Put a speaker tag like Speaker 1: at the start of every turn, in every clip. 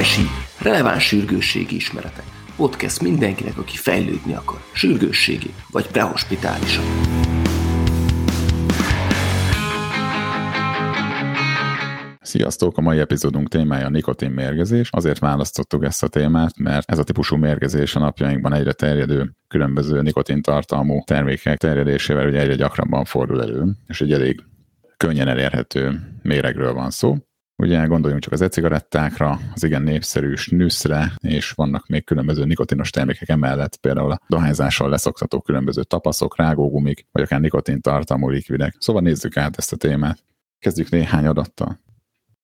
Speaker 1: RSI, releváns sürgősségi ismeretek. Podcast mindenkinek, aki fejlődni akar, sürgősségi vagy prehospitálisan.
Speaker 2: Sziasztok! A mai epizódunk témája a nikotin mérgezés. Azért választottuk ezt a témát, mert ez a típusú mérgezés a napjainkban egyre terjedő különböző nikotin tartalmú termékek terjedésével ugye egyre gyakrabban fordul elő, és egy elég könnyen elérhető méregről van szó. Ugye gondoljunk csak az e-cigarettákra, az igen népszerű snüszre, és vannak még különböző nikotinos termékek emellett, például a dohányzással leszoktató különböző tapaszok, rágógumik, vagy akár nikotin tartalmú likvidek. Szóval nézzük át ezt a témát. Kezdjük néhány adattal.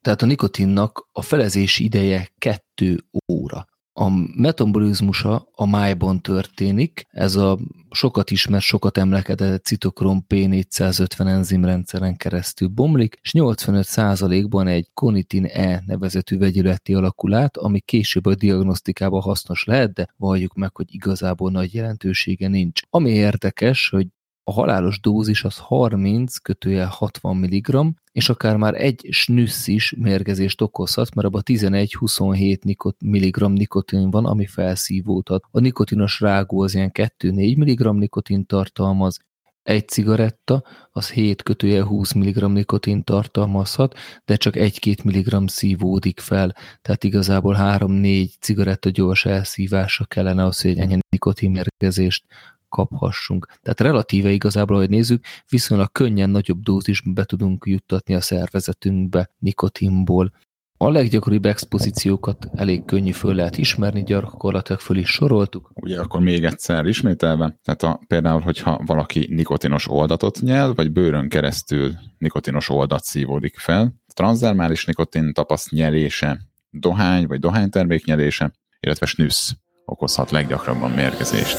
Speaker 1: Tehát a nikotinnak a felezési ideje 2 óra. A metabolizmusa a májban történik, ez a sokat ismert, sokat emlekedett citokrom P450 enzimrendszeren keresztül bomlik, és 85%-ban egy konitin E nevezetű vegyületi alakul át, ami később a diagnosztikában hasznos lehet, de valljuk meg, hogy igazából nagy jelentősége nincs. Ami érdekes, hogy a halálos dózis az 30 kötője 60 mg, és akár már egy snüssz is mérgezést okozhat, mert abban 11-27 nikot, mg nikotin van, ami felszívódhat. A nikotinos rágó az ilyen 2-4 mg nikotin tartalmaz, egy cigaretta az 7 kötője 20 mg nikotin tartalmazhat, de csak 1-2 mg szívódik fel, tehát igazából 3-4 cigaretta gyors elszívása kellene az, hogy ennyi nikotinmérgezést kaphassunk. Tehát relatíve igazából, hogy nézzük, viszonylag könnyen nagyobb dózisban be tudunk juttatni a szervezetünkbe nikotinból. A leggyakoribb expozíciókat elég könnyű föl lehet ismerni, gyakorlatilag föl is soroltuk.
Speaker 2: Ugye akkor még egyszer ismételve, tehát a, például, hogyha valaki nikotinos oldatot nyel, vagy bőrön keresztül nikotinos oldat szívódik fel, transzdermális nikotin tapaszt nyelése, dohány vagy dohánytermék nyelése, illetve snüsz okozhat leggyakrabban mérgezést.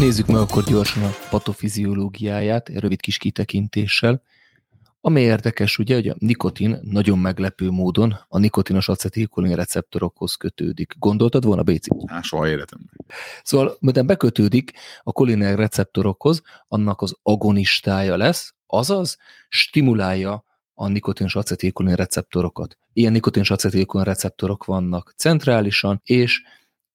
Speaker 1: Nézzük meg akkor gyorsan a patofiziológiáját, rövid kis kitekintéssel. Ami érdekes, ugye, hogy a nikotin nagyon meglepő módon a nikotinos acetilkolin receptorokhoz kötődik. Gondoltad volna, Béci?
Speaker 2: Á, soha életemben.
Speaker 1: Szóval, miután bekötődik a kolinér receptorokhoz, annak az agonistája lesz, azaz stimulálja a nikotinos acetilkolin receptorokat. Ilyen nikotinos acetilkolin receptorok vannak centrálisan, és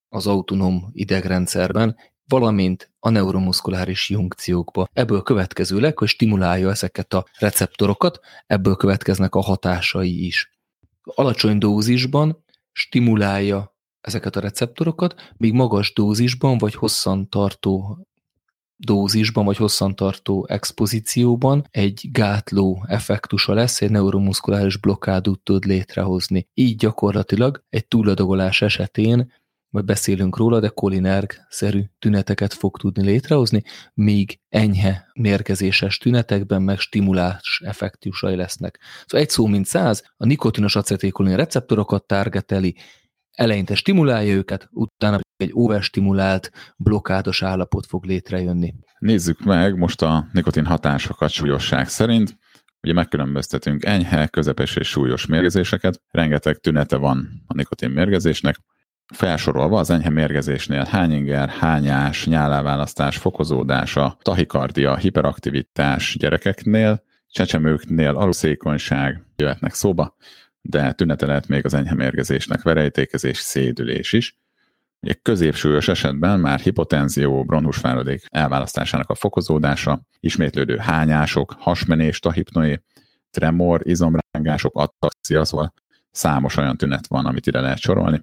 Speaker 1: az autonóm idegrendszerben, valamint a neuromuszkuláris junkciókba. Ebből következőleg, hogy stimulálja ezeket a receptorokat, ebből következnek a hatásai is. Alacsony dózisban stimulálja ezeket a receptorokat, míg magas dózisban vagy hosszantartó dózisban vagy hosszantartó expozícióban egy gátló effektusa lesz, egy neuromuszkuláris blokkádot tud létrehozni. Így gyakorlatilag egy túladagolás esetén majd beszélünk róla, de kolinerg-szerű tüneteket fog tudni létrehozni, míg enyhe mérgezéses tünetekben meg stimulás effektusai lesznek. Szóval egy szó mint száz, a nikotinos acetilkolin receptorokat targeteli, eleinte stimulálja őket, utána egy overstimulált, blokkádos állapot fog létrejönni.
Speaker 2: Nézzük meg most a nikotin hatásokat súlyosság szerint. Ugye megkülönböztetünk enyhe, közepes és súlyos mérgezéseket. Rengeteg tünete van a nikotin mérgezésnek. Felsorolva az enyhe mérgezésnél hányinger, hányás, nyáláválasztás fokozódása, tahikardia, hiperaktivitás gyerekeknél, csecsemőknél aluszékonyság jöhetnek szóba, de tünete lehet még az enyhe mérgezésnek verejtékezés, szédülés is. Egy középsúlyos esetben már hipotenzió, bronhusfáradék elválasztásának a fokozódása, ismétlődő hányások, hasmenés, tahipnoé, tremor, izomrángások, ataxia, szóval számos olyan tünet van, amit ide lehet sorolni,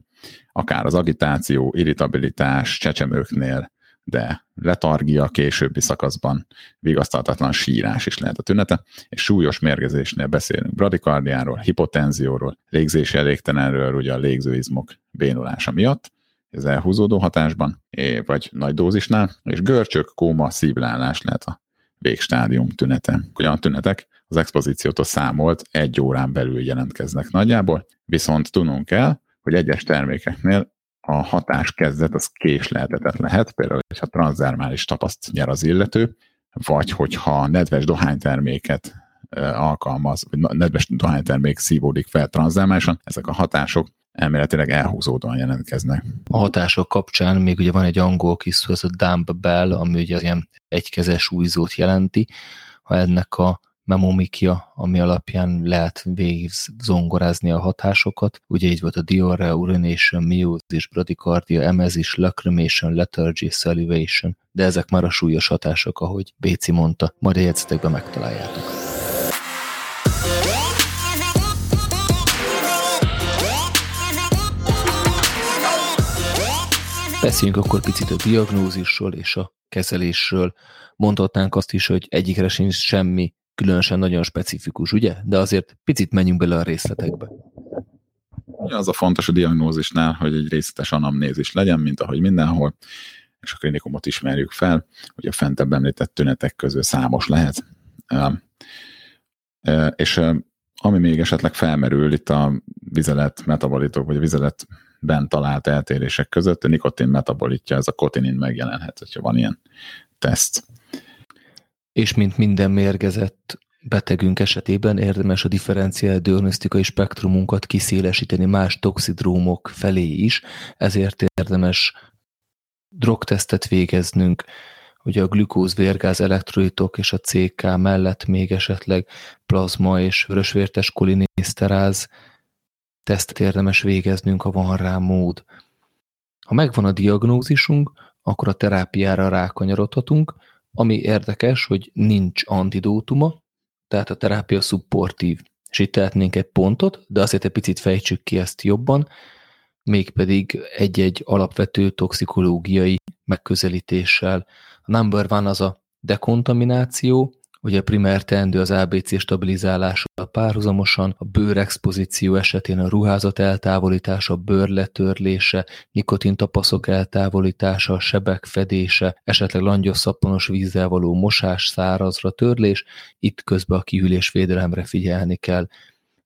Speaker 2: akár az agitáció, irritabilitás csecsemőknél, de letargia későbbi szakaszban vigasztaltatlan sírás is lehet a tünete, és súlyos mérgezésnél beszélünk bradikardiáról, hipotenzióról, légzési elégtelenről, ugye a légzőizmok bénulása miatt, ez elhúzódó hatásban, vagy nagy dózisnál, és görcsök, kóma, szívlálás lehet a végstádium tünete. Olyan tünetek az expozíciótól számolt egy órán belül jelentkeznek nagyjából, viszont tudnunk kell, hogy egyes termékeknél a hatás kezdet az késleltetett lehet, például, hogyha transzdermális tapaszt nyer az illető, vagy hogyha nedves dohányterméket alkalmaz, vagy nedves dohánytermék szívódik fel transzdermálisan, ezek a hatások elméletileg elhúzódóan jelentkeznek.
Speaker 1: A hatások kapcsán még ugye van egy angol kis szó, ez a dump bell, ami ugye ilyen egykezes újzót jelenti. Ha ennek a memomikja, ami alapján lehet végig zongorázni a hatásokat. Ugye így volt a diarrhea, urination, meiosis, bradycardia, emezis, lacrimation, lethargy, salivation, de ezek már a súlyos hatások, ahogy Béci mondta, majd a jegyzetekben megtaláljátok. Beszéljünk akkor picit a diagnózisról és a kezelésről. Mondhatnánk azt is, hogy egyikre sincs semmi különösen nagyon specifikus, ugye? De azért picit menjünk bele a részletekbe.
Speaker 2: Az a fontos a diagnózisnál, hogy egy részletes anamnézis legyen, mint ahogy mindenhol, és a klinikumot ismerjük fel, hogy a fentebb említett tünetek közül számos lehet. És ami még esetleg felmerül itt a vizelet metabolitok, vagy a vizeletben talált eltérések között, a nikotin metabolitja, ez a kotinin megjelenhet, hogyha van ilyen teszt.
Speaker 1: És mint minden mérgezett betegünk esetében érdemes a differenciált diagnosztikai spektrumunkat kiszélesíteni más toxidrómok felé is, ezért érdemes drogtesztet végeznünk, ugye a glükóz, vérgáz, elektrolitok és a CK mellett még esetleg plazma és vörösvértes kolinészteráz tesztet érdemes végeznünk, ha van rá mód. Ha megvan a diagnózisunk, akkor a terápiára rákanyarodhatunk, ami érdekes, hogy nincs antidótuma, tehát a terápia szupportív. És itt tehetnénk egy pontot, de azért egy picit fejtsük ki ezt jobban, mégpedig egy-egy alapvető toxikológiai megközelítéssel. A number van az a dekontamináció, Ugye a primer teendő az ABC stabilizálása párhuzamosan, a bőrexpozíció esetén a ruházat eltávolítása, bőr letörlése, nikotintapaszok eltávolítása, sebek fedése, esetleg langyos szappanos vízzel való mosás, szárazra törlés, itt közben a kihűlésvédelemre figyelni kell.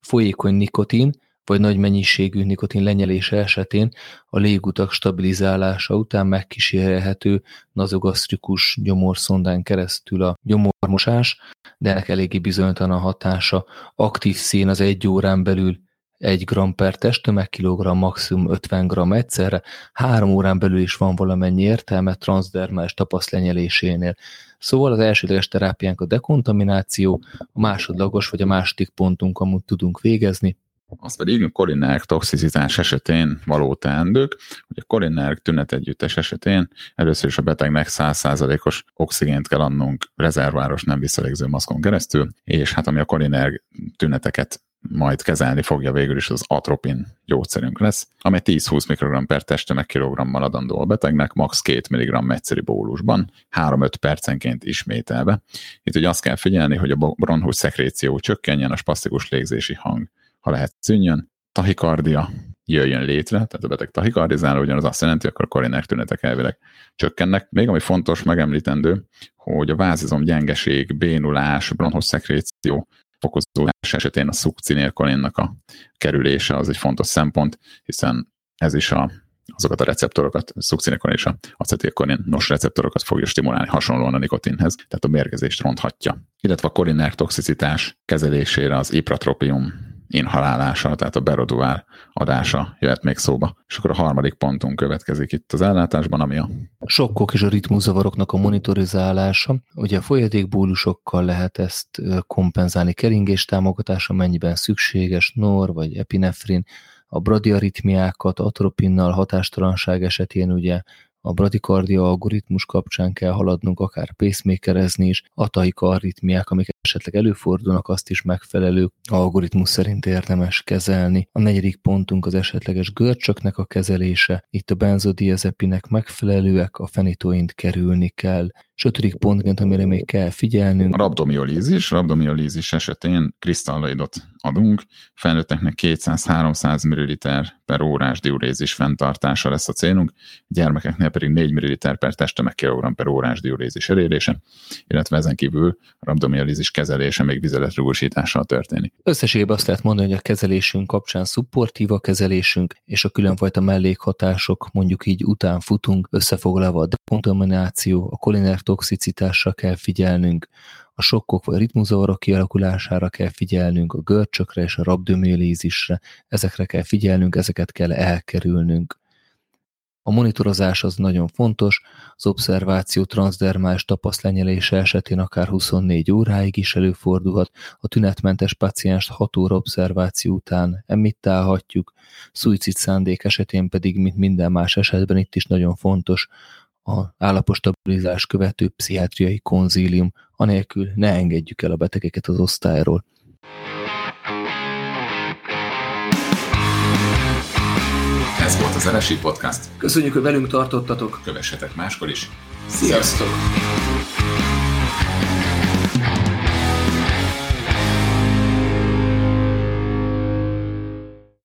Speaker 1: Folyékony nikotin, vagy nagy mennyiségű nikotin lenyelése esetén a légutak stabilizálása után megkísérelhető nazogasztrikus gyomorszondán keresztül a gyomormosás, de ennek eléggé bizonytalan a hatása. Aktív szén az egy órán belül 1 g per testtömeg, kilogramm maximum 50 g egyszerre, három órán belül is van valamennyi értelme transdermális tapaszt lenyelésénél. Szóval az elsődleges terápiánk a dekontamináció, a másodlagos vagy a második pontunk, amit tudunk végezni,
Speaker 2: az pedig a kolinerg toxicitás esetén való teendők. Ugye a kolinerg tünetegyüttes esetén először is a betegnek 100%-os oxigént kell adnunk rezerváros nem visszalégző maszkon keresztül, és hát ami a kolinerg tüneteket majd kezelni fogja végül is az atropin gyógyszerünk lesz, amely 10-20 mikrogram per testtömeg kilogrammal adandó a betegnek, max. 2 mg egyszeri bólusban, 3-5 percenként ismételve. Itt ugye azt kell figyelni, hogy a bronhus szekréció csökkenjen, a spasztikus légzési hang ha lehet szűnjön, tahikardia jöjjön létre, tehát a beteg tahikardizál, ugyanaz azt jelenti, akkor a korinek tünetek elvileg csökkennek. Még ami fontos, megemlítendő, hogy a vázizom gyengeség, bénulás, bronhosszekréció fokozódás esetén a szukcinélkolinnak a kerülése az egy fontos szempont, hiszen ez is a, azokat a receptorokat, szukcinélkolin és a acetilkolin nos receptorokat fogja stimulálni hasonlóan a nikotinhez, tehát a mérgezést ronthatja. Illetve a kolinerg toxicitás kezelésére az ipratropium inhalálása, tehát a beroduvár adása jöhet még szóba. És akkor a harmadik pontunk következik itt az ellátásban, ami a...
Speaker 1: Sokkok és a ritmuzavaroknak a monitorizálása. Ugye a folyadékbólusokkal lehet ezt kompenzálni keringés támogatása, mennyiben szükséges, NOR vagy epinefrin, a bradiaritmiákat atropinnal hatástalanság esetén ugye a bradikardia algoritmus kapcsán kell haladnunk, akár pacemakerezni is, a taikarritmiák, amik esetleg előfordulnak, azt is megfelelő algoritmus szerint érdemes kezelni. A negyedik pontunk az esetleges görcsöknek a kezelése, itt a benzodiazepinek megfelelőek, a fenitoint kerülni kell. És ötödik pontként, amire még kell figyelnünk.
Speaker 2: A rabdomiolízis. Rabdomiolízis esetén kristalloidot adunk. Felnőtteknek 200-300 ml per órás diurézis fenntartása lesz a célunk, gyermekeknél pedig 4 ml per testtömeg kilogramm per órás diurézis elérése, illetve ezen kívül a rabdomiolízis kezelése még vizeletrugósítással történik.
Speaker 1: Összességében azt lehet mondani, hogy a kezelésünk kapcsán szupportív a kezelésünk, és a különfajta mellékhatások mondjuk így után futunk, összefoglalva a dekontamináció, a koliner toxicitásra kell figyelnünk, a sokkok vagy ritmuzavarok kialakulására kell figyelnünk, a görcsökre és a rabdömélézisre, ezekre kell figyelnünk, ezeket kell elkerülnünk. A monitorozás az nagyon fontos, az obszerváció transdermális tapaszlenyelése esetén akár 24 óráig is előfordulhat, a tünetmentes pacienst 6 óra obszerváció után emittálhatjuk, szuicid szándék esetén pedig, mint minden más esetben itt is nagyon fontos, a állapostabilizás követő pszichiátriai konzílium, anélkül ne engedjük el a betegeket az osztályról.
Speaker 2: Ez volt az RSI Podcast.
Speaker 1: Köszönjük, hogy velünk tartottatok.
Speaker 2: Kövessetek máskor is.
Speaker 1: Sziasztok!